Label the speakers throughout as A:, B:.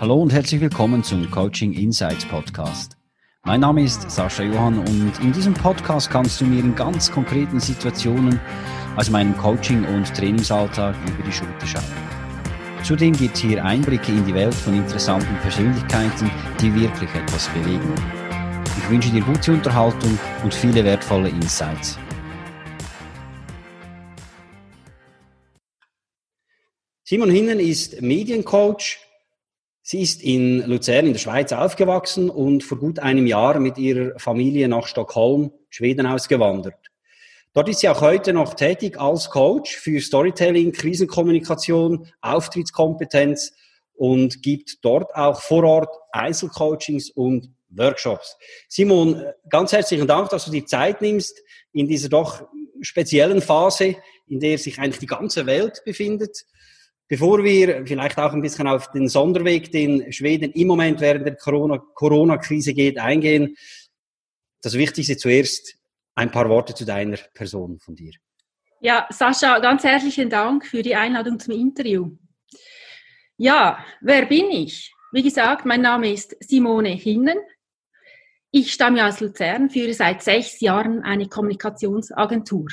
A: Hallo und herzlich willkommen zum Coaching Insights Podcast. Mein Name ist Sascha Johann und in diesem Podcast kannst du mir in ganz konkreten Situationen aus meinem Coaching- und Trainingsalltag über die Schulter schauen. Zudem gibt es hier Einblicke in die Welt von interessanten Persönlichkeiten, die wirklich etwas bewegen. Ich wünsche dir gute Unterhaltung und viele wertvolle Insights. Simon Hinnen ist Mediencoach, Sie ist in Luzern in der Schweiz aufgewachsen und vor gut einem Jahr mit ihrer Familie nach Stockholm, Schweden ausgewandert. Dort ist sie auch heute noch tätig als Coach für Storytelling, Krisenkommunikation, Auftrittskompetenz und gibt dort auch vor Ort Einzelcoachings und Workshops. Simon, ganz herzlichen Dank, dass du die Zeit nimmst in dieser doch speziellen Phase, in der sich eigentlich die ganze Welt befindet. Bevor wir vielleicht auch ein bisschen auf den Sonderweg, den Schweden im Moment während der Corona-Krise geht, eingehen, das Wichtigste zuerst ein paar Worte zu deiner Person von dir.
B: Ja, Sascha, ganz herzlichen Dank für die Einladung zum Interview. Ja, wer bin ich? Wie gesagt, mein Name ist Simone Hinnen. Ich stamme aus Luzern, führe seit sechs Jahren eine Kommunikationsagentur.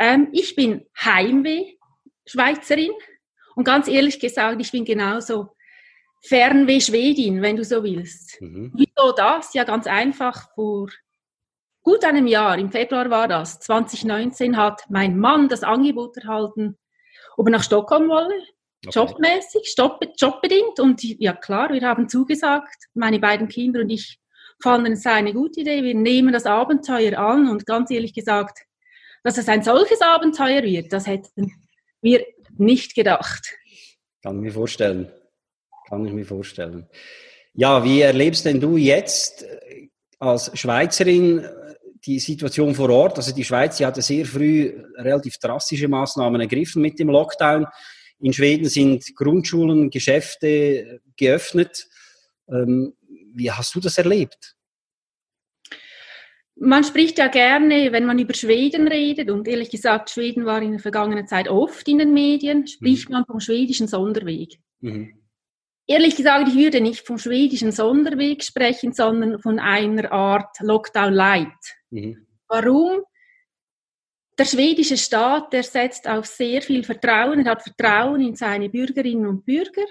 B: Ähm, ich bin Heimweh-Schweizerin, und ganz ehrlich gesagt, ich bin genauso Fernweh Schwedin, wenn du so willst. Mhm. Wieso das? Ja, ganz einfach. Vor gut einem Jahr, im Februar war das, 2019, hat mein Mann das Angebot erhalten, ob er nach Stockholm wolle. Okay. Jobmäßig, Job, jobbedingt. Und ja, klar, wir haben zugesagt, meine beiden Kinder und ich fanden es eine gute Idee. Wir nehmen das Abenteuer an und ganz ehrlich gesagt, dass es ein solches Abenteuer wird, das hätten wir nicht gedacht.
A: Kann ich mir vorstellen. Kann ich mir vorstellen. Ja, wie erlebst denn du jetzt äh, als Schweizerin äh, die Situation vor Ort? Also die Schweiz, die hatte sehr früh relativ drastische Maßnahmen ergriffen mit dem Lockdown. In Schweden sind Grundschulen, Geschäfte äh, geöffnet. Ähm, wie hast du das erlebt?
B: Man spricht ja gerne, wenn man über Schweden redet, und ehrlich gesagt, Schweden war in der vergangenen Zeit oft in den Medien, spricht mhm. man vom schwedischen Sonderweg. Mhm. Ehrlich gesagt, ich würde nicht vom schwedischen Sonderweg sprechen, sondern von einer Art Lockdown Light. Mhm. Warum? Der schwedische Staat, der setzt auf sehr viel Vertrauen, er hat Vertrauen in seine Bürgerinnen und Bürger.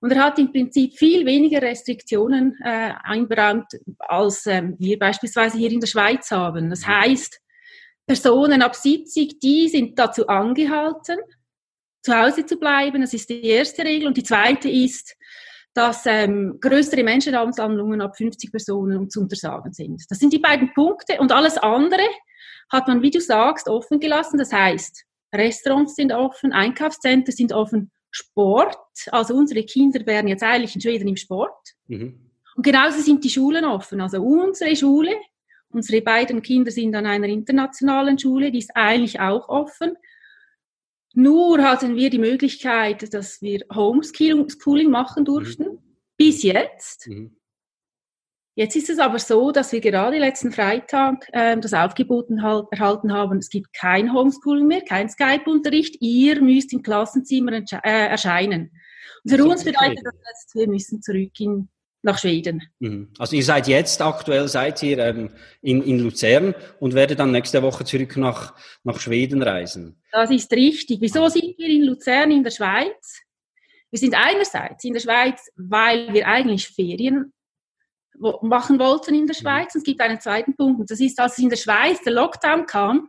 B: Und er hat im Prinzip viel weniger Restriktionen äh, einberaumt, als ähm, wir beispielsweise hier in der Schweiz haben. Das heißt, Personen ab 70, die sind dazu angehalten, zu Hause zu bleiben. Das ist die erste Regel. Und die zweite ist, dass ähm, größere Menschenansammlungen ab 50 Personen zu untersagen sind. Das sind die beiden Punkte. Und alles andere hat man, wie du sagst, offen gelassen. Das heißt, Restaurants sind offen, Einkaufszentren sind offen, Sport. Also unsere Kinder wären jetzt eigentlich in Schweden im Sport. Mhm. Und genauso sind die Schulen offen. Also unsere Schule, unsere beiden Kinder sind an einer internationalen Schule, die ist eigentlich auch offen. Nur hatten wir die Möglichkeit, dass wir Homeschooling machen durften. Mhm. Bis jetzt. Mhm. Jetzt ist es aber so, dass wir gerade letzten Freitag äh, das aufgeboten halt, erhalten haben, es gibt kein Homeschooling mehr, kein Skype-Unterricht, ihr müsst im Klassenzimmer äh, erscheinen. Und für uns bedeutet das jetzt, wir müssen zurück in, nach Schweden.
A: Mhm. Also ihr seid jetzt aktuell, seid ihr ähm, in, in Luzern und werdet dann nächste Woche zurück nach, nach Schweden reisen.
B: Das ist richtig. Wieso sind wir in Luzern in der Schweiz? Wir sind einerseits in der Schweiz, weil wir eigentlich Ferien machen wollten in der mhm. Schweiz. Und es gibt einen zweiten Punkt, und das ist, als in der Schweiz der Lockdown kam,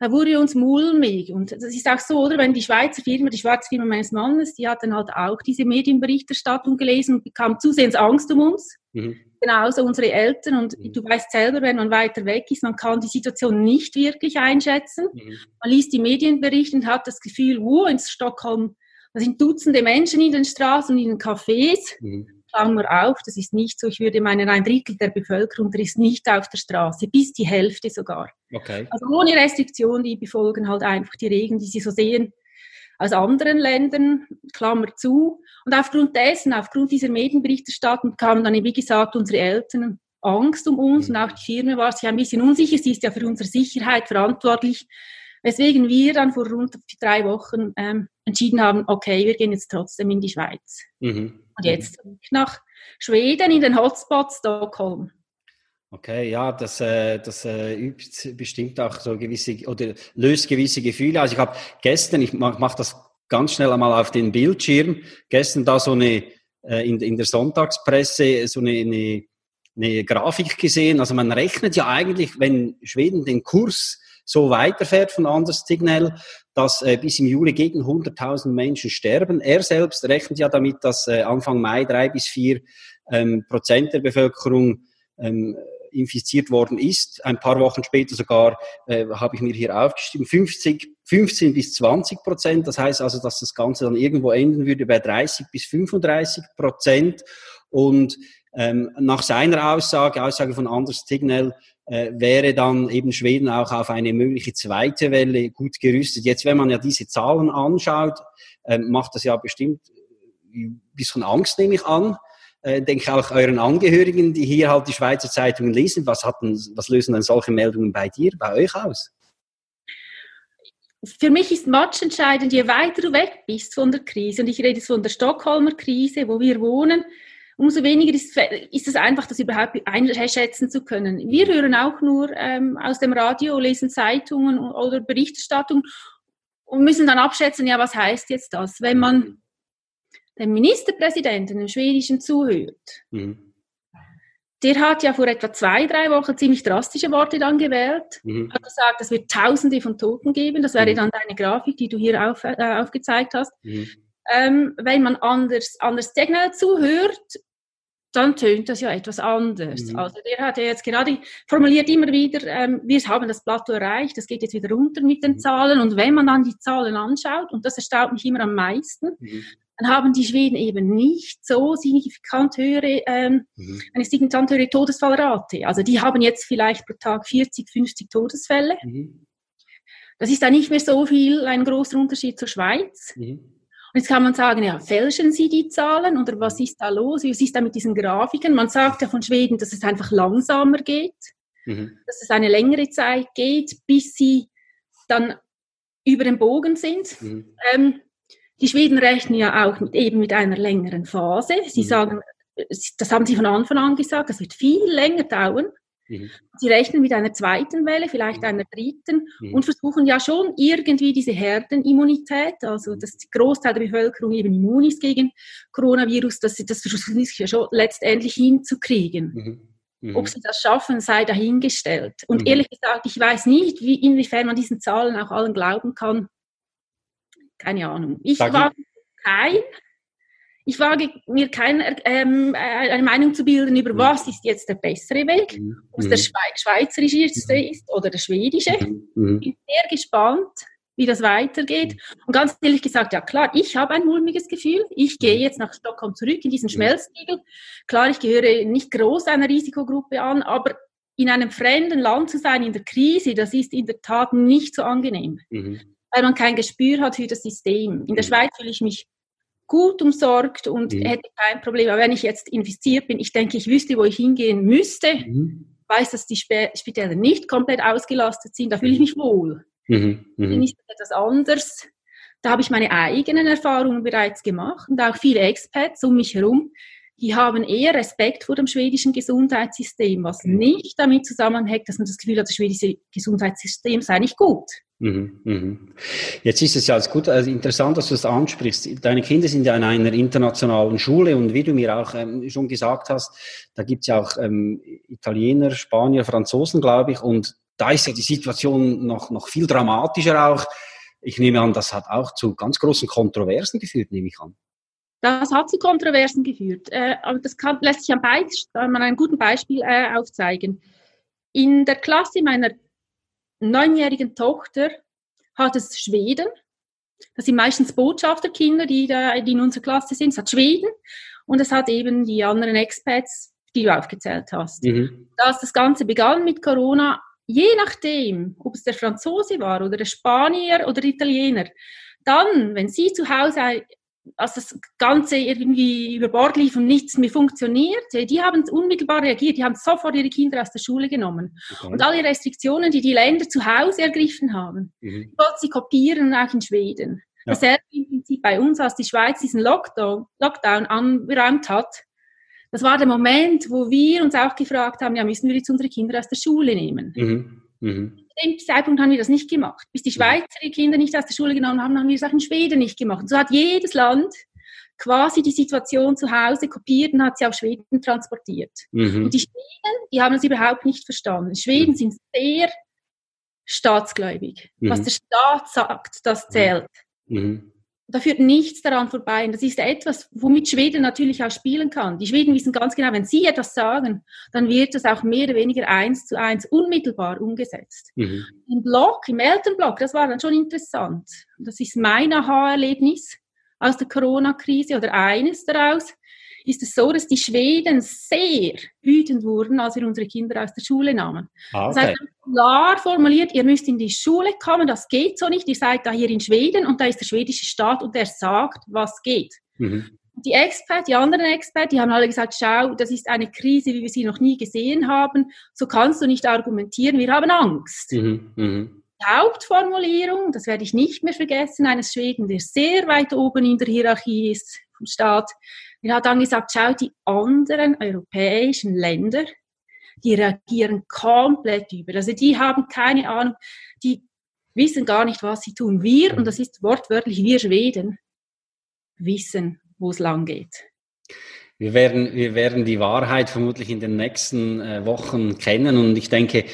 B: da wurde uns mulmig. Und das ist auch so, oder? Wenn die Schweizer Firma, die schwarze Firma meines Mannes, die hat dann halt auch diese Medienberichterstattung gelesen und bekam zusehends Angst um uns. Mhm. Genauso unsere Eltern. Und mhm. du weißt selber, wenn man weiter weg ist, man kann die Situation nicht wirklich einschätzen. Mhm. Man liest die Medienberichte und hat das Gefühl, wow, in Stockholm, da sind Dutzende Menschen in den Straßen und in den Cafés. Mhm. Klammer auf, das ist nicht so, ich würde meinen, ein Drittel der Bevölkerung, der ist nicht auf der Straße, bis die Hälfte sogar. Okay. Also ohne Restriktion, die befolgen halt einfach die Regeln, die sie so sehen aus anderen Ländern, Klammer zu. Und aufgrund dessen, aufgrund dieser Medienberichterstattung kamen dann, wie gesagt, unsere Eltern Angst um uns mhm. und auch die Firma war sich ein bisschen unsicher. Sie ist ja für unsere Sicherheit verantwortlich, weswegen wir dann vor rund drei Wochen ähm, entschieden haben, okay, wir gehen jetzt trotzdem in die Schweiz. Mhm. Und jetzt nach Schweden in den Hotspot Stockholm.
A: Okay, ja, das, äh, das äh, übt bestimmt auch so gewisse oder löst gewisse Gefühle aus. Ich habe gestern, ich mache mach das ganz schnell einmal auf den Bildschirm, gestern da so eine äh, in, in der Sonntagspresse so eine, eine, eine Grafik gesehen. Also man rechnet ja eigentlich, wenn Schweden den Kurs so weiterfährt von Anders Signal, dass äh, bis im Juli gegen 100.000 Menschen sterben. Er selbst rechnet ja damit, dass äh, Anfang Mai drei bis vier ähm, Prozent der Bevölkerung ähm, infiziert worden ist. Ein paar Wochen später sogar äh, habe ich mir hier aufgeschrieben, 50, 15 bis 20 Prozent. Das heißt also, dass das Ganze dann irgendwo enden würde bei 30 bis 35 Prozent. Und ähm, nach seiner Aussage, Aussage von Anders Tignell, äh, wäre dann eben Schweden auch auf eine mögliche zweite Welle gut gerüstet. Jetzt, wenn man ja diese Zahlen anschaut, äh, macht das ja bestimmt ein bisschen Angst, nehme ich an äh, denke auch euren Angehörigen, die hier halt die Schweizer Zeitungen lesen. Was, hatten, was lösen denn solche Meldungen bei dir, bei euch aus?
B: Für mich ist match entscheidend, je weiter du weg bist von der Krise, und ich rede jetzt von der Stockholmer Krise, wo wir wohnen, umso weniger ist, ist es einfach, das überhaupt einschätzen zu können. Wir hören auch nur ähm, aus dem Radio, lesen Zeitungen oder Berichterstattung und müssen dann abschätzen, ja, was heißt jetzt das? Wenn man dem Ministerpräsidenten, dem schwedischen, zuhört, mhm. der hat ja vor etwa zwei, drei Wochen ziemlich drastische Worte dann gewählt, mhm. hat gesagt, es wird Tausende von Toten geben. Das wäre mhm. dann deine Grafik, die du hier auf, äh, aufgezeigt hast. Mhm. Ähm, wenn man anders, anders Signal zuhört, dann tönt das ja etwas anders. Mhm. Also der hat ja jetzt gerade formuliert immer wieder, ähm, wir haben das Plateau erreicht, das geht jetzt wieder runter mit den mhm. Zahlen. Und wenn man dann die Zahlen anschaut, und das erstaunt mich immer am meisten, mhm dann haben die Schweden eben nicht so signifikant höhere, ähm, mhm. eine signifikant höhere Todesfallrate. Also die haben jetzt vielleicht pro Tag 40, 50 Todesfälle. Mhm. Das ist dann nicht mehr so viel, ein großer Unterschied zur Schweiz. Mhm. Jetzt kann man sagen, ja, fälschen Sie die Zahlen oder was ist da los? Wie ist da mit diesen Grafiken? Man sagt ja von Schweden, dass es einfach langsamer geht, mhm. dass es eine längere Zeit geht, bis sie dann über den Bogen sind. Mhm. Ähm, die Schweden rechnen ja auch mit, eben mit einer längeren Phase. Sie mhm. sagen, das haben sie von Anfang an gesagt, das wird viel länger dauern. Mhm. Sie rechnen mit einer zweiten Welle, vielleicht mhm. einer dritten mhm. und versuchen ja schon irgendwie diese Herdenimmunität, also mhm. dass der Großteil der Bevölkerung eben immun ist gegen Coronavirus, dass sie das versuchen ja schon letztendlich hinzukriegen. Mhm. Ob sie das schaffen, sei dahingestellt. Und ehrlich gesagt, ich weiß nicht, wie, inwiefern man diesen Zahlen auch allen glauben kann keine Ahnung. Ich Sag wage kein, ich wage mir keine ähm, äh, eine Meinung zu bilden über mhm. was ist jetzt der bessere Weg, mhm. ob es der mhm. schweizerische mhm. ist oder der schwedische. Mhm. Ich bin sehr gespannt, wie das weitergeht. Und ganz ehrlich gesagt, ja klar, ich habe ein mulmiges Gefühl. Ich gehe jetzt nach Stockholm zurück in diesen Schmelztiegel. Klar, ich gehöre nicht groß einer Risikogruppe an, aber in einem fremden Land zu sein in der Krise, das ist in der Tat nicht so angenehm. Mhm weil man kein Gespür hat für das System. In der mhm. Schweiz fühle ich mich gut umsorgt und mhm. hätte kein Problem. Aber wenn ich jetzt infiziert bin, ich denke, ich wüsste, wo ich hingehen müsste, mhm. weiß, dass die Spitäler nicht komplett ausgelastet sind, da fühle ich mich wohl. Mhm. Mhm. Ist etwas anders. Da habe ich meine eigenen Erfahrungen bereits gemacht und auch viele Expats um mich herum, die haben eher Respekt vor dem schwedischen Gesundheitssystem, was mhm. nicht damit zusammenhängt, dass man das Gefühl hat, das schwedische Gesundheitssystem sei nicht gut.
A: Mhm, mhm. Jetzt ist es ja als gut, also interessant, dass du das ansprichst. Deine Kinder sind ja in einer internationalen Schule und wie du mir auch ähm, schon gesagt hast, da gibt es ja auch ähm, Italiener, Spanier, Franzosen, glaube ich, und da ist ja die Situation noch, noch viel dramatischer auch. Ich nehme an, das hat auch zu ganz großen Kontroversen geführt, nehme ich an.
B: Das hat zu Kontroversen geführt. Äh, aber das kann, lässt sich an, an einem guten Beispiel äh, aufzeigen. In der Klasse meiner neunjährigen Tochter hat es Schweden. Das sind meistens Botschafterkinder, die, da, die in unserer Klasse sind. Es hat Schweden und es hat eben die anderen Expats, die du aufgezählt hast. Mhm. Als das Ganze begann mit Corona, je nachdem, ob es der Franzose war oder der Spanier oder der Italiener, dann, wenn sie zu Hause als das Ganze irgendwie über Bord lief und nichts mehr funktioniert, die haben unmittelbar reagiert, die haben sofort ihre Kinder aus der Schule genommen. Okay. Und alle Restriktionen, die die Länder zu Hause ergriffen haben, mhm. wollten sie kopieren, auch in Schweden. Ja. Dasselbe im Prinzip bei uns, als die Schweiz diesen Lockdown, Lockdown angeräumt hat. Das war der Moment, wo wir uns auch gefragt haben, ja, müssen wir jetzt unsere Kinder aus der Schule nehmen? Mhm. Mhm. Zu dem Zeitpunkt haben wir das nicht gemacht. Bis die mhm. Schweizer die Kinder nicht aus der Schule genommen haben, haben wir das auch in Schweden nicht gemacht. Und so hat jedes Land quasi die Situation zu Hause kopiert und hat sie auf Schweden transportiert. Mhm. Und die Schweden, die haben es überhaupt nicht verstanden. Schweden mhm. sind sehr staatsgläubig. Mhm. Was der Staat sagt, das zählt. Mhm. Da führt nichts daran vorbei. Und das ist etwas, womit Schweden natürlich auch spielen kann. Die Schweden wissen ganz genau, wenn sie etwas sagen, dann wird das auch mehr oder weniger eins zu eins unmittelbar umgesetzt. Mhm. Im Block, im Elternblock, das war dann schon interessant. Das ist mein Aha-Erlebnis aus der Corona-Krise oder eines daraus ist es so, dass die Schweden sehr wütend wurden, als wir unsere Kinder aus der Schule nahmen. Ah, okay. Das heißt, klar formuliert, ihr müsst in die Schule kommen, das geht so nicht, ihr seid da hier in Schweden und da ist der schwedische Staat und der sagt, was geht. Mhm. Die Experten, die anderen Experten, die haben alle gesagt, schau, das ist eine Krise, wie wir sie noch nie gesehen haben, so kannst du nicht argumentieren, wir haben Angst. Mhm. Mhm. Die Hauptformulierung, das werde ich nicht mehr vergessen, eines Schweden, der sehr weit oben in der Hierarchie ist vom Staat, er hat dann gesagt, schau, die anderen europäischen Länder, die reagieren komplett über. Also die haben keine Ahnung, die wissen gar nicht, was sie tun. Wir, und das ist wortwörtlich wir Schweden, wissen, wo es lang geht.
A: Wir werden, wir werden die Wahrheit vermutlich in den nächsten äh, Wochen kennen. Und ich denke,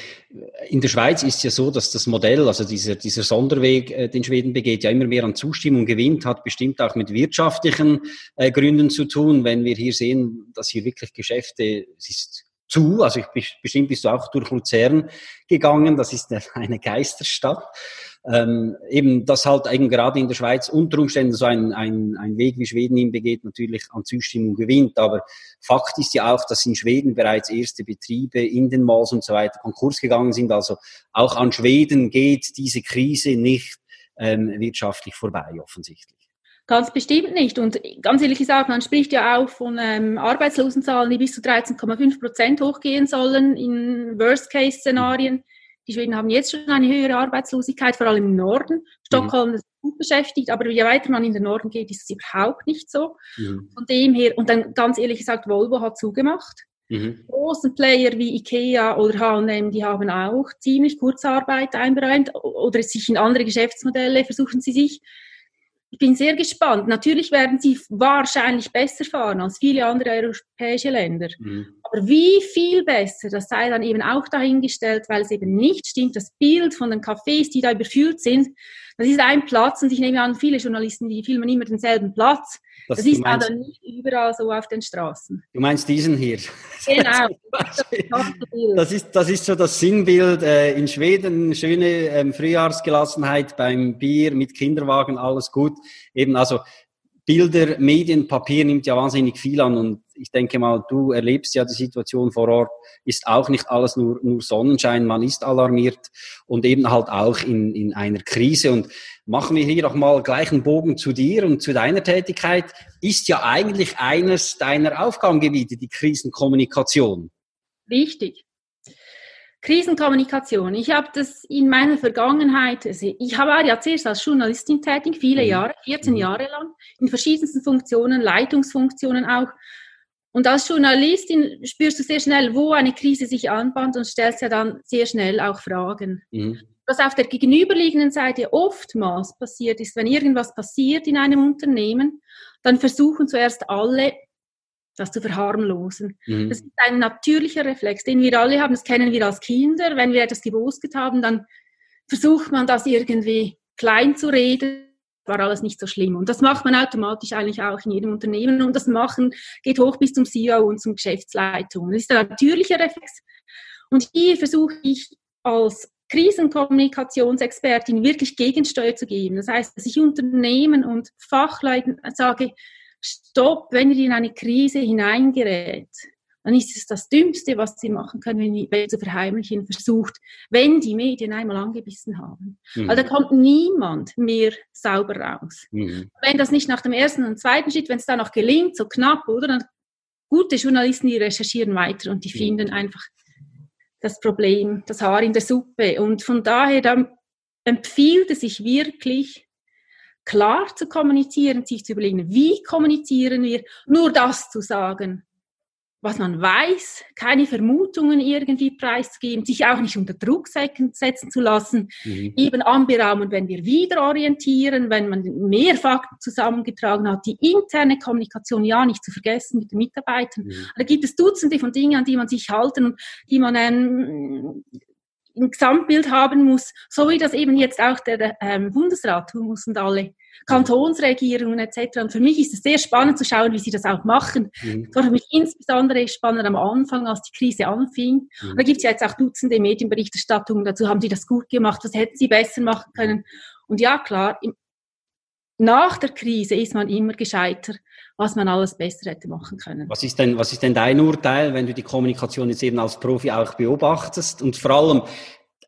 A: in der Schweiz ist ja so, dass das Modell, also dieser, dieser Sonderweg, äh, den Schweden begeht, ja immer mehr an Zustimmung gewinnt, hat bestimmt auch mit wirtschaftlichen äh, Gründen zu tun. Wenn wir hier sehen, dass hier wirklich Geschäfte, es ist zu, also ich, bestimmt bist du auch durch Luzern gegangen, das ist eine Geisterstadt ähm, eben, dass halt eben gerade in der Schweiz unter Umständen so ein, ein, ein Weg wie Schweden ihn begeht, natürlich an Zustimmung gewinnt. Aber Fakt ist ja auch, dass in Schweden bereits erste Betriebe in den Malls und so weiter Konkurs gegangen sind. Also auch an Schweden geht diese Krise nicht ähm, wirtschaftlich vorbei, offensichtlich.
B: Ganz bestimmt nicht. Und ganz ehrlich gesagt, man spricht ja auch von ähm, Arbeitslosenzahlen, die bis zu 13,5 Prozent hochgehen sollen in Worst-Case-Szenarien. Die Schweden haben jetzt schon eine höhere Arbeitslosigkeit, vor allem im Norden. Stockholm mhm. ist gut beschäftigt, aber je weiter man in den Norden geht, ist es überhaupt nicht so. Mhm. Von dem her, und dann ganz ehrlich gesagt, Volvo hat zugemacht. Mhm. Großen Player wie Ikea oder H&M, die haben auch ziemlich Kurzarbeit einberäumt oder sich in andere Geschäftsmodelle versuchen sie sich ich bin sehr gespannt. Natürlich werden sie wahrscheinlich besser fahren als viele andere europäische Länder. Mhm. Aber wie viel besser, das sei dann eben auch dahingestellt, weil es eben nicht stimmt. Das Bild von den Cafés, die da überfüllt sind, das ist ein Platz und ich nehme an, viele Journalisten, die filmen immer denselben Platz. Das, das ist meinst, dann nicht überall so auf den Straßen.
A: Du meinst diesen hier? Genau. das, ist, das ist so das Sinnbild äh, in Schweden. Schöne ähm, Frühjahrsgelassenheit beim Bier mit Kinderwagen, alles gut. Eben also Bilder, Medien, Papier nimmt ja wahnsinnig viel an und ich denke mal, du erlebst ja die Situation vor Ort, ist auch nicht alles nur, nur Sonnenschein, man ist alarmiert und eben halt auch in, in einer Krise und machen wir hier noch mal gleich einen Bogen zu dir und zu deiner Tätigkeit, ist ja eigentlich eines deiner Aufgabengebiete, die Krisenkommunikation.
B: Richtig. Krisenkommunikation. Ich habe das in meiner Vergangenheit, also ich war ja zuerst als Journalistin tätig, viele mhm. Jahre, 14 mhm. Jahre lang, in verschiedensten Funktionen, Leitungsfunktionen auch. Und als Journalistin spürst du sehr schnell, wo eine Krise sich anbahnt und stellst ja dann sehr schnell auch Fragen. Mhm. Was auf der gegenüberliegenden Seite oftmals passiert ist, wenn irgendwas passiert in einem Unternehmen, dann versuchen zuerst alle das zu verharmlosen. Mhm. Das ist ein natürlicher Reflex, den wir alle haben. Das kennen wir als Kinder. Wenn wir etwas gebostet haben, dann versucht man das irgendwie klein zu reden. War alles nicht so schlimm. Und das macht man automatisch eigentlich auch in jedem Unternehmen. Und das Machen geht hoch bis zum CEO und zum Geschäftsleitung. Das ist ein natürlicher Reflex. Und hier versuche ich als Krisenkommunikationsexpertin wirklich Gegensteuer zu geben. Das heißt, dass ich Unternehmen und Fachleuten sage, stopp, wenn ihr in eine Krise hineingerät, dann ist es das Dümmste, was sie machen können, wenn ihr zu verheimlichen versucht, wenn die Medien einmal angebissen haben. Mhm. Weil da kommt niemand mehr sauber raus. Mhm. Wenn das nicht nach dem ersten und zweiten Schritt, wenn es da noch gelingt, so knapp, oder? Dann gute Journalisten, die recherchieren weiter und die mhm. finden einfach das Problem, das Haar in der Suppe. Und von daher empfiehlt es sich wirklich, klar zu kommunizieren, sich zu überlegen, wie kommunizieren wir, nur das zu sagen, was man weiß, keine Vermutungen irgendwie preiszugeben, sich auch nicht unter Druck setzen zu lassen, mhm. eben anberaumen, wenn wir wieder orientieren, wenn man mehr Fakten zusammengetragen hat, die interne Kommunikation ja nicht zu vergessen mit den Mitarbeitern. Mhm. Da gibt es Dutzende von Dingen, an die man sich halten und die man ähm, ein Gesamtbild haben muss, so wie das eben jetzt auch der ähm, Bundesrat tun muss und alle Kantonsregierungen etc. Und für mich ist es sehr spannend zu schauen, wie sie das auch machen. Mhm. Das war für mich insbesondere spannend am Anfang, als die Krise anfing. Mhm. da gibt es ja jetzt auch Dutzende Medienberichterstattungen dazu, haben sie das gut gemacht, was hätten sie besser machen können. Und ja, klar, im, nach der Krise ist man immer gescheiter, was man alles besser hätte machen können.
A: Was ist denn, was ist denn dein Urteil, wenn du die Kommunikation jetzt eben als Profi auch beobachtest und vor allem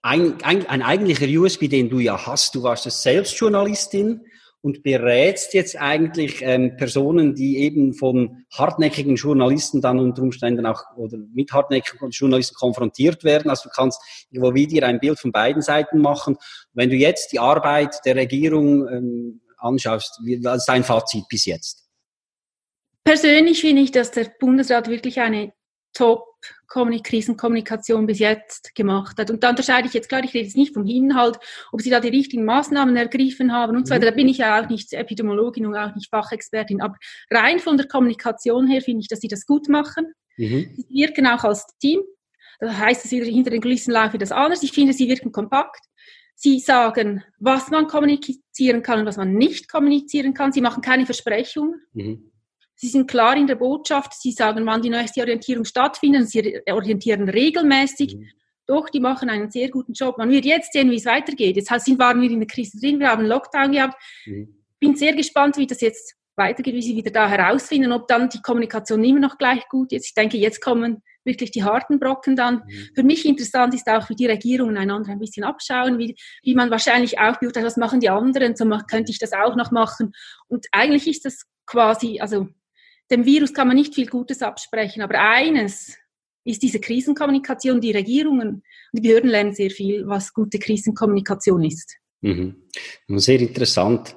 A: ein, ein, ein eigentlicher USB, den du ja hast, du warst selbst Journalistin und berätst jetzt eigentlich ähm, Personen, die eben von hartnäckigen Journalisten dann unter Umständen auch oder mit hartnäckigen Journalisten konfrontiert werden. Also du kannst irgendwo wieder ein Bild von beiden Seiten machen. Wenn du jetzt die Arbeit der Regierung ähm, anschaust, was ist dein Fazit bis jetzt?
B: Persönlich finde ich, dass der Bundesrat wirklich eine Top-Krisenkommunikation bis jetzt gemacht hat. Und da unterscheide ich jetzt klar, ich rede jetzt nicht vom Inhalt, ob sie da die richtigen Maßnahmen ergriffen haben und so weiter. Da bin ich ja auch nicht Epidemiologin und auch nicht Fachexpertin. Aber rein von der Kommunikation her finde ich, dass sie das gut machen. Mhm. Sie wirken auch als Team. Da heißt es wieder, hinter den Kulissen laufe das anders. Ich finde, sie wirken kompakt. Sie sagen, was man kommunizieren kann und was man nicht kommunizieren kann. Sie machen keine Versprechungen. Mhm. Sie sind klar in der Botschaft. Sie sagen, wann die nächste Orientierung stattfindet. Sie orientieren regelmäßig. Mhm. Doch, die machen einen sehr guten Job. Man wird jetzt sehen, wie es weitergeht. Jetzt waren wir in der Krise drin, wir haben einen Lockdown gehabt. Mhm. Bin sehr gespannt, wie das jetzt weitergeht, wie sie wieder da herausfinden, ob dann die Kommunikation immer noch gleich gut ist. Ich denke, jetzt kommen wirklich die harten Brocken dann. Mhm. Für mich interessant ist auch, wie die Regierungen einander ein bisschen abschauen, wie, wie man wahrscheinlich auch beurteilt, was machen die anderen, so könnte ich das auch noch machen. Und eigentlich ist das quasi, also dem Virus kann man nicht viel Gutes absprechen, aber eines ist diese Krisenkommunikation, die Regierungen und die Behörden lernen sehr viel, was gute Krisenkommunikation ist.
A: Mhm. Sehr interessant.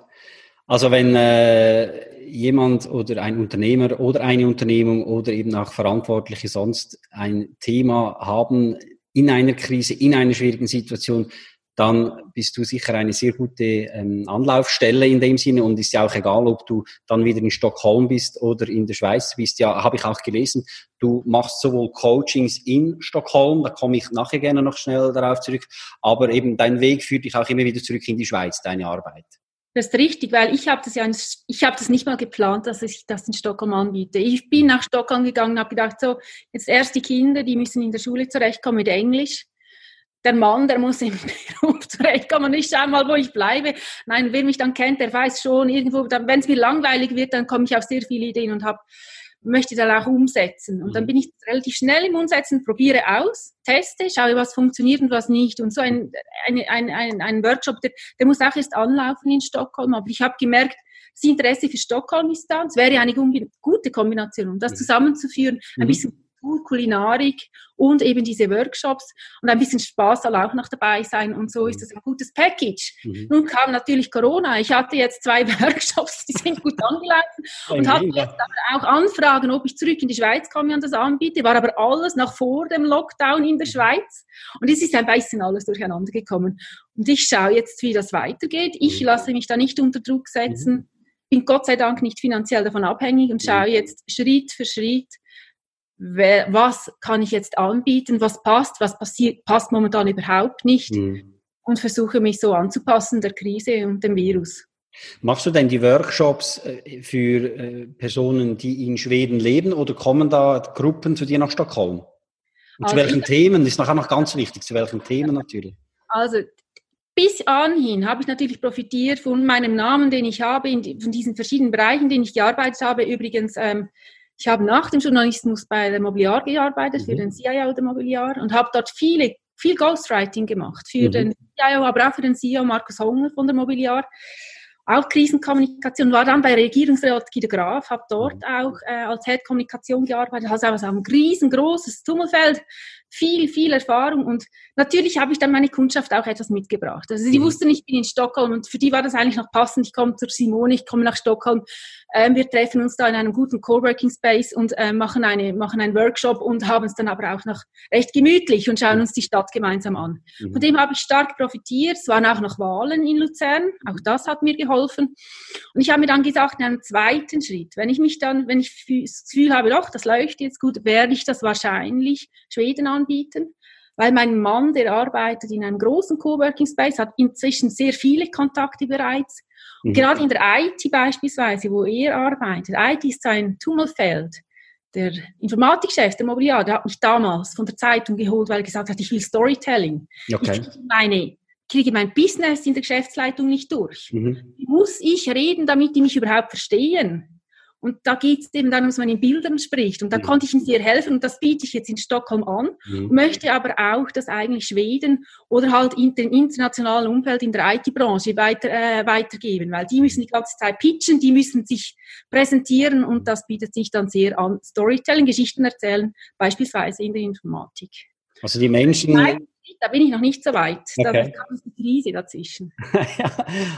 A: Also wenn äh, jemand oder ein Unternehmer oder eine Unternehmung oder eben auch Verantwortliche sonst ein Thema haben in einer Krise, in einer schwierigen Situation, dann bist du sicher eine sehr gute ähm, Anlaufstelle in dem Sinne und ist ja auch egal, ob du dann wieder in Stockholm bist oder in der Schweiz bist. Ja, habe ich auch gelesen. Du machst sowohl Coachings in Stockholm, da komme ich nachher gerne noch schnell darauf zurück, aber eben dein Weg führt dich auch immer wieder zurück in die Schweiz, deine Arbeit.
B: Das ist richtig, weil ich habe das ja, ich habe das nicht mal geplant, dass ich das in Stockholm anbiete. Ich bin nach Stockholm gegangen, habe gedacht, so jetzt erst die Kinder, die müssen in der Schule zurechtkommen mit Englisch. Der Mann, der muss im Beruf zurechtkommen ich schaue mal, wo ich bleibe. Nein, wer mich dann kennt, der weiß schon irgendwo, wenn es mir langweilig wird, dann komme ich auf sehr viele Ideen und habe möchte dann auch umsetzen. Und dann mhm. bin ich relativ schnell im Umsetzen, probiere aus, teste, schaue, was funktioniert und was nicht. Und so ein, ein, ein, ein, ein Workshop, der, der muss auch erst anlaufen in Stockholm. Aber ich habe gemerkt, das Interesse für Stockholm ist da. Es wäre eine gute Kombination, um das mhm. zusammenzuführen, ein mhm. bisschen Kulinarik und eben diese Workshops und ein bisschen Spaß soll auch noch dabei sein und so ist es ein gutes Package. Mhm. Nun kam natürlich Corona. Ich hatte jetzt zwei Workshops, die sind gut angelaufen und hatte jetzt aber auch Anfragen, ob ich zurück in die Schweiz komme und das anbiete, war aber alles noch vor dem Lockdown in der mhm. Schweiz und es ist ein bisschen alles durcheinander gekommen. Und ich schaue jetzt, wie das weitergeht. Ich mhm. lasse mich da nicht unter Druck setzen mhm. bin Gott sei Dank nicht finanziell davon abhängig und schaue jetzt Schritt für Schritt, was kann ich jetzt anbieten, was passt, was passiert, passt momentan überhaupt nicht mhm. und versuche mich so anzupassen der Krise und dem Virus.
A: Machst du denn die Workshops äh, für äh, Personen, die in Schweden leben oder kommen da Gruppen zu dir nach Stockholm? Und also zu welchen Themen? ist nachher noch ganz wichtig, zu welchen Themen natürlich.
B: Also bis anhin habe ich natürlich profitiert von meinem Namen, den ich habe, in, von diesen verschiedenen Bereichen, in denen ich gearbeitet habe. Übrigens ähm, ich habe nach dem Journalismus bei der Mobiliar gearbeitet, mhm. für den CIO der Mobiliar und habe dort viele, viel Ghostwriting gemacht für mhm. den CIO, aber auch für den CEO Markus Honger von der Mobiliar. Auch Krisenkommunikation, war dann bei Regierungsrat Guido Graf, habe dort mhm. auch äh, als Head Kommunikation gearbeitet, also ein riesengroßes Tummelfeld viel, viel Erfahrung und natürlich habe ich dann meine Kundschaft auch etwas mitgebracht. Also sie mhm. wussten, ich bin in Stockholm und für die war das eigentlich noch passend. Ich komme zur Simone, ich komme nach Stockholm. Ähm, wir treffen uns da in einem guten Coworking Space und äh, machen, eine, machen einen Workshop und haben es dann aber auch noch recht gemütlich und schauen uns die Stadt gemeinsam an. Mhm. Von dem habe ich stark profitiert. Es waren auch noch Wahlen in Luzern. Auch das hat mir geholfen. Und ich habe mir dann gesagt, in einem zweiten Schritt, wenn ich mich dann, wenn ich das Gefühl habe, doch, das läuft jetzt gut, werde ich das wahrscheinlich Schweden anbieten weil mein Mann, der arbeitet in einem großen Coworking Space, hat inzwischen sehr viele Kontakte bereits. Mhm. gerade in der IT beispielsweise, wo er arbeitet, IT ist so ein Tummelfeld. Der Informatikchef, der Mobiliar, der hat mich damals von der Zeitung geholt, weil er gesagt hat, ich will Storytelling. Okay. Ich kriege, meine, kriege mein Business in der Geschäftsleitung nicht durch. Mhm. Muss ich reden, damit die mich überhaupt verstehen? Und da geht es eben dann, dass man in Bildern spricht. Und da mhm. konnte ich ihm sehr helfen und das biete ich jetzt in Stockholm an. Mhm. Möchte aber auch, dass eigentlich Schweden oder halt in dem internationalen Umfeld in der IT-Branche weiter, äh, weitergeben, weil die müssen die ganze Zeit pitchen, die müssen sich präsentieren und das bietet sich dann sehr an. Storytelling, Geschichten erzählen, beispielsweise in der Informatik.
A: Also die Menschen
B: da bin ich noch nicht so weit. Okay. Da kam eine Krise dazwischen.
A: ja,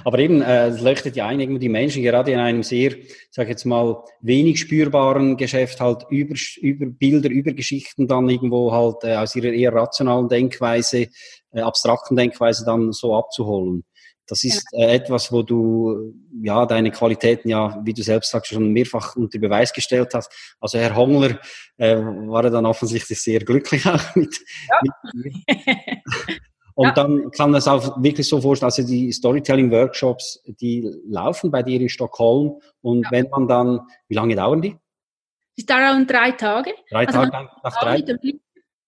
A: aber eben, äh, es leuchtet ja ein, irgendwie die Menschen gerade in einem sehr, sag jetzt mal, wenig spürbaren Geschäft halt über, über Bilder, über Geschichten dann irgendwo halt äh, aus ihrer eher rationalen Denkweise, äh, abstrakten Denkweise dann so abzuholen. Das ist äh, etwas, wo du ja deine Qualitäten ja, wie du selbst sagst, schon mehrfach unter Beweis gestellt hast. Also Herr Hongler äh, war er dann offensichtlich sehr glücklich auch mit. Ja. mit Und ja. dann kann man es auch wirklich so vorstellen, also die Storytelling-Workshops, die laufen bei dir in Stockholm. Und ja. wenn man dann, wie lange dauern die?
B: Die dauern drei Tage.
A: Drei also Tage nach drei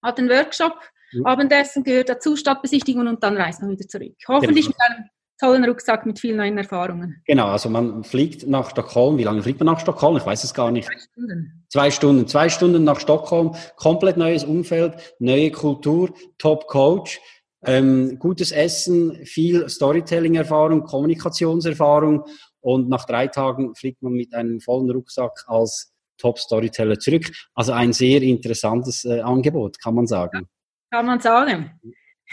B: Hat einen Workshop, mhm. Abendessen gehört dazu, Stadtbesichtigung und dann reist man wieder zurück. Hoffentlich genau. mit einem tollen Rucksack mit vielen neuen Erfahrungen.
A: Genau, also man fliegt nach Stockholm. Wie lange fliegt man nach Stockholm? Ich weiß es gar nicht. Zwei Stunden. Zwei Stunden. Zwei Stunden nach Stockholm. Komplett neues Umfeld, neue Kultur, Top Coach. Ähm, gutes Essen, viel Storytelling-Erfahrung, Kommunikationserfahrung und nach drei Tagen fliegt man mit einem vollen Rucksack als Top-Storyteller zurück. Also ein sehr interessantes äh, Angebot, kann man sagen.
B: Kann man sagen.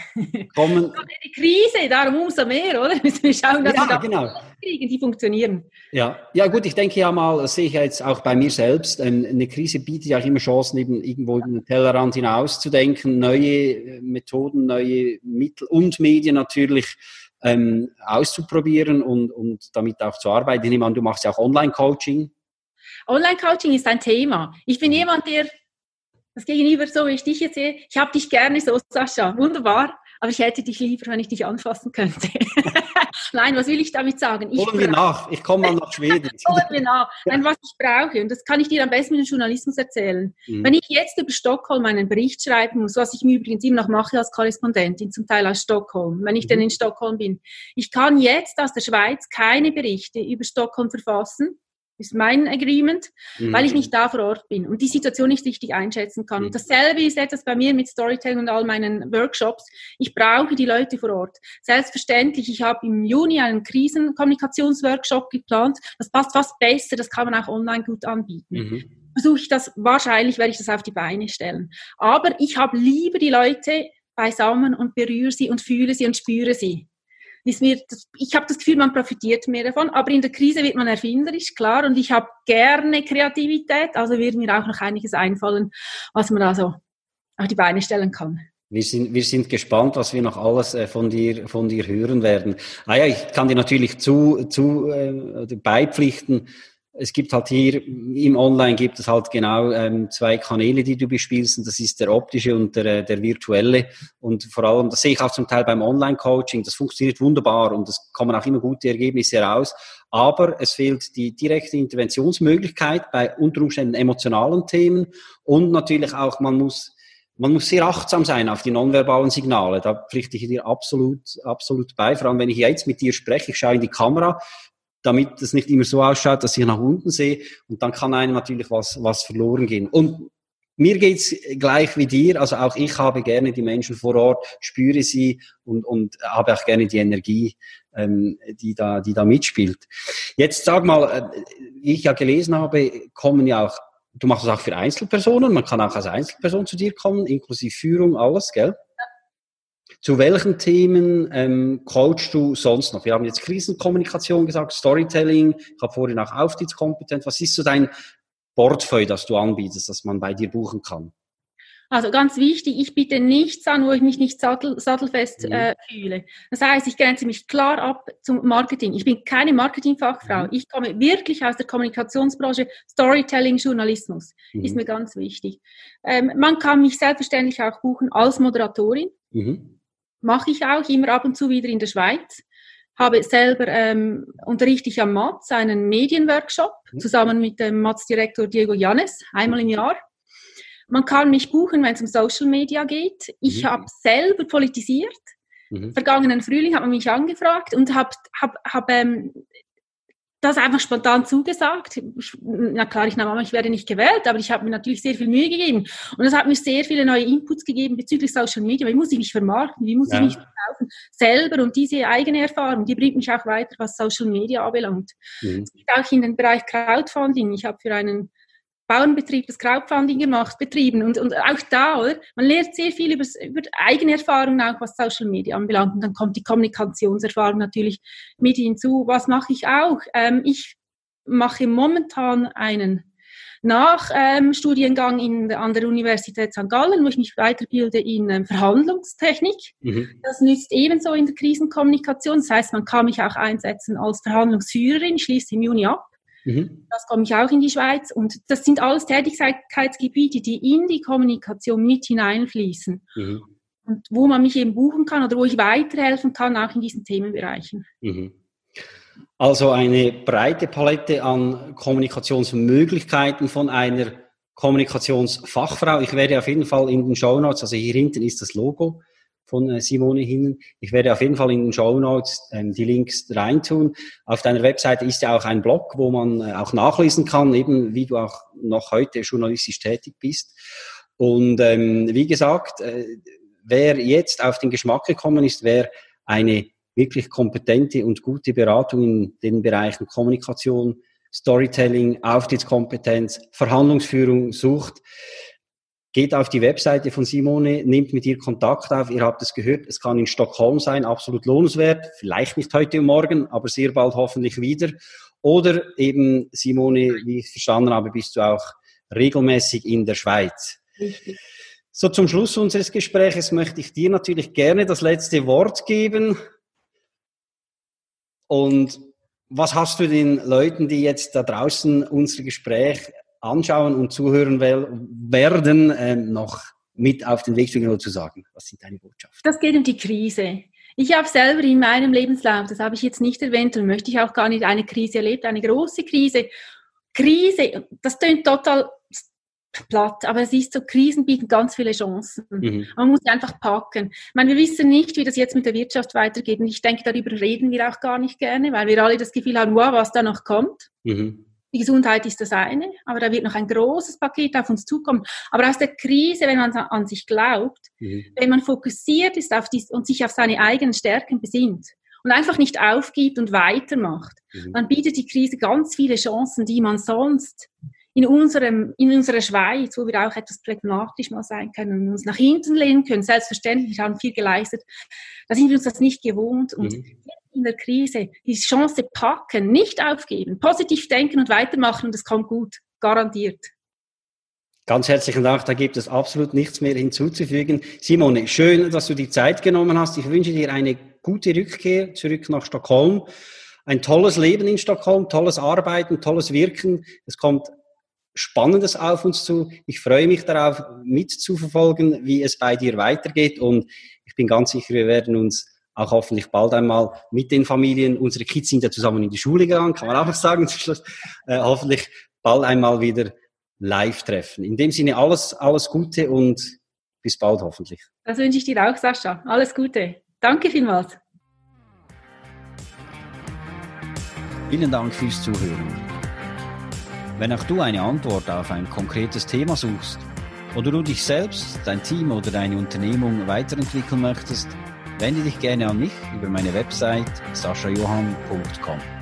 B: Kommen. Die Krise, darum umso mehr, oder? Müssen wir schauen, dass ja, wir da genau. kriegen, die funktionieren.
A: Ja. ja, gut, ich denke ja mal, das sehe ich jetzt auch bei mir selbst, ähm, eine Krise bietet ja auch immer Chancen, eben irgendwo den Tellerrand hinauszudenken, neue äh, Methoden, neue Mittel und Medien natürlich ähm, auszuprobieren und, und damit auch zu arbeiten. Ich nehme an, du machst ja auch Online-Coaching.
B: Online-Coaching ist ein Thema. Ich bin mhm. jemand, der das Gegenüber, so wie ich dich jetzt sehe, ich habe dich gerne so, Sascha, wunderbar, aber ich hätte dich lieber, wenn ich dich anfassen könnte. Nein, was will ich damit sagen?
A: Ich Holen wir nach, ich komme mal nach Schweden.
B: Holen wir nach. Nein, was ich brauche, und das kann ich dir am besten mit dem Journalismus erzählen. Mhm. Wenn ich jetzt über Stockholm einen Bericht schreiben muss, was ich mir übrigens immer noch mache als Korrespondentin, zum Teil aus Stockholm, wenn ich mhm. denn in Stockholm bin. Ich kann jetzt aus der Schweiz keine Berichte über Stockholm verfassen, ist mein Agreement, mhm. weil ich nicht da vor Ort bin und die Situation nicht richtig einschätzen kann. Mhm. Dasselbe ist etwas bei mir mit Storytelling und all meinen Workshops. Ich brauche die Leute vor Ort. Selbstverständlich, ich habe im Juni einen Krisenkommunikationsworkshop geplant. Das passt fast besser, das kann man auch online gut anbieten. Mhm. Versuche ich das, wahrscheinlich werde ich das auf die Beine stellen. Aber ich habe lieber die Leute beisammen und berühre sie und fühle sie und spüre sie mir, ich habe das Gefühl, man profitiert mehr davon, aber in der Krise wird man erfinderisch, klar, und ich habe gerne Kreativität, also wird mir auch noch einiges einfallen, was man da so auf die Beine stellen kann.
A: Wir sind, wir sind gespannt, was wir noch alles äh, von dir, von dir hören werden. Ah ja, ich kann dir natürlich zu, zu äh, beipflichten, es gibt halt hier im Online gibt es halt genau ähm, zwei Kanäle, die du bespielst. Und das ist der optische und der, äh, der virtuelle. Und vor allem, das sehe ich auch zum Teil beim Online-Coaching. Das funktioniert wunderbar und es kommen auch immer gute Ergebnisse heraus. Aber es fehlt die direkte Interventionsmöglichkeit bei unter Umständen emotionalen Themen und natürlich auch, man muss man muss sehr achtsam sein auf die nonverbalen Signale. Da pflichte ich dir absolut, absolut bei. Vor allem, wenn ich jetzt mit dir spreche, ich schaue in die Kamera, damit es nicht immer so ausschaut, dass ich nach unten sehe. Und dann kann einem natürlich was, was verloren gehen. Und mir geht's gleich wie dir. Also auch ich habe gerne die Menschen vor Ort, spüre sie und, und habe auch gerne die Energie, ähm, die, da, die da mitspielt. Jetzt sag mal, äh, wie ich ja gelesen habe, kommen ja auch du machst es auch für Einzelpersonen. Man kann auch als Einzelperson zu dir kommen, inklusive Führung, alles, gell? Zu welchen Themen ähm, coachst du sonst noch? Wir haben jetzt Krisenkommunikation gesagt, Storytelling, ich habe vorhin auch Auftrittskompetenz. Was ist so dein Portfolio, das du anbietest, das man bei dir buchen kann?
B: Also ganz wichtig, ich biete nichts an, wo ich mich nicht sattel, sattelfest mhm. äh, fühle. Das heißt, ich grenze mich klar ab zum Marketing. Ich bin keine Marketingfachfrau. Mhm. Ich komme wirklich aus der Kommunikationsbranche, Storytelling, Journalismus mhm. ist mir ganz wichtig. Ähm, man kann mich selbstverständlich auch buchen als Moderatorin. Mache ich auch immer ab und zu wieder in der Schweiz. Habe selber ähm, unterrichte ich am Matz einen Medienworkshop mhm. zusammen mit dem Matz-Direktor Diego Janes einmal im Jahr. Man kann mich buchen, wenn es um Social Media geht. Ich mhm. habe selber politisiert. Mhm. Vergangenen Frühling hat man mich angefragt und habe hab, hab, ähm, das einfach spontan zugesagt. Na klar, ich nahm an, ich werde nicht gewählt, aber ich habe mir natürlich sehr viel Mühe gegeben. Und das hat mir sehr viele neue Inputs gegeben bezüglich Social Media. Wie muss ich mich vermarkten? Wie muss ja. ich mich verkaufen? Selber und diese eigene Erfahrung, die bringt mich auch weiter, was Social Media anbelangt. Mhm. Auch in den Bereich Crowdfunding. Ich habe für einen Bauernbetrieb, das Crowdfunding gemacht, betrieben. Und, und auch da, oder? Man lernt sehr viel über, über eigene Erfahrungen auch, was Social Media anbelangt. Und dann kommt die Kommunikationserfahrung natürlich mit hinzu. Was mache ich auch? Ähm, ich mache momentan einen Nachstudiengang ähm, an der Universität St. Gallen, wo ich mich weiterbilde in ähm, Verhandlungstechnik. Mhm. Das nützt ebenso in der Krisenkommunikation. Das heißt, man kann mich auch einsetzen als Verhandlungsführerin, schließt im Juni ab. Mhm. Das komme ich auch in die Schweiz. Und das sind alles Tätigkeitsgebiete, die in die Kommunikation mit hineinfließen. Mhm. Und wo man mich eben buchen kann oder wo ich weiterhelfen kann, auch in diesen Themenbereichen. Mhm.
A: Also eine breite Palette an Kommunikationsmöglichkeiten von einer Kommunikationsfachfrau. Ich werde auf jeden Fall in den Show Notes, also hier hinten ist das Logo, von äh, Simone Hinnen. Ich werde auf jeden Fall in den Show Notes ähm, die Links reintun. Auf deiner Webseite ist ja auch ein Blog, wo man äh, auch nachlesen kann, eben wie du auch noch heute journalistisch tätig bist. Und ähm, wie gesagt, äh, wer jetzt auf den Geschmack gekommen ist, wer eine wirklich kompetente und gute Beratung in den Bereichen Kommunikation, Storytelling, Auftrittskompetenz, Verhandlungsführung sucht, Geht auf die Webseite von Simone, nimmt mit ihr Kontakt auf. Ihr habt es gehört, es kann in Stockholm sein, absolut lohnenswert. Vielleicht nicht heute und morgen, aber sehr bald hoffentlich wieder. Oder eben, Simone, wie ich verstanden habe, bist du auch regelmäßig in der Schweiz. Richtig. So, zum Schluss unseres Gesprächs möchte ich dir natürlich gerne das letzte Wort geben. Und was hast du den Leuten, die jetzt da draußen unser Gespräch anschauen und zuhören werden, äh, noch mit auf den Weg zu gehen zu sagen? Was sind deine Botschaften?
B: Das geht um die Krise. Ich habe selber in meinem Lebenslauf, das habe ich jetzt nicht erwähnt und möchte ich auch gar nicht, eine Krise erlebt, eine große Krise. Krise, das klingt total platt, aber es ist so, Krisen bieten ganz viele Chancen. Mhm. Man muss sie einfach packen. Ich meine, wir wissen nicht, wie das jetzt mit der Wirtschaft weitergeht und ich denke, darüber reden wir auch gar nicht gerne, weil wir alle das Gefühl haben, wow, was da noch kommt. Mhm. Die Gesundheit ist das eine, aber da wird noch ein großes Paket auf uns zukommen. Aber aus der Krise, wenn man an sich glaubt, mhm. wenn man fokussiert ist auf dies und sich auf seine eigenen Stärken besinnt und einfach nicht aufgibt und weitermacht, mhm. dann bietet die Krise ganz viele Chancen, die man sonst in unserem, in unserer Schweiz, wo wir auch etwas pragmatisch mal sein können und uns nach hinten lehnen können, selbstverständlich, wir haben viel geleistet, da sind wir uns das nicht gewohnt und mhm in der Krise die Chance packen, nicht aufgeben, positiv denken und weitermachen und es kommt gut, garantiert.
A: Ganz herzlichen Dank, da gibt es absolut nichts mehr hinzuzufügen. Simone, schön, dass du die Zeit genommen hast. Ich wünsche dir eine gute Rückkehr zurück nach Stockholm. Ein tolles Leben in Stockholm, tolles Arbeiten, tolles Wirken. Es kommt Spannendes auf uns zu. Ich freue mich darauf, mitzuverfolgen, wie es bei dir weitergeht. Und ich bin ganz sicher, wir werden uns auch hoffentlich bald einmal mit den Familien. Unsere Kids sind ja zusammen in die Schule gegangen, kann man auch noch sagen zum Schluss. Äh, hoffentlich bald einmal wieder live treffen. In dem Sinne alles, alles Gute und bis bald hoffentlich.
B: Das wünsche ich dir auch, Sascha. Alles Gute. Danke vielmals.
A: Vielen Dank fürs Zuhören. Wenn auch du eine Antwort auf ein konkretes Thema suchst oder du dich selbst, dein Team oder deine Unternehmung weiterentwickeln möchtest, Wende dich gerne an mich über meine Website saschajohann.com.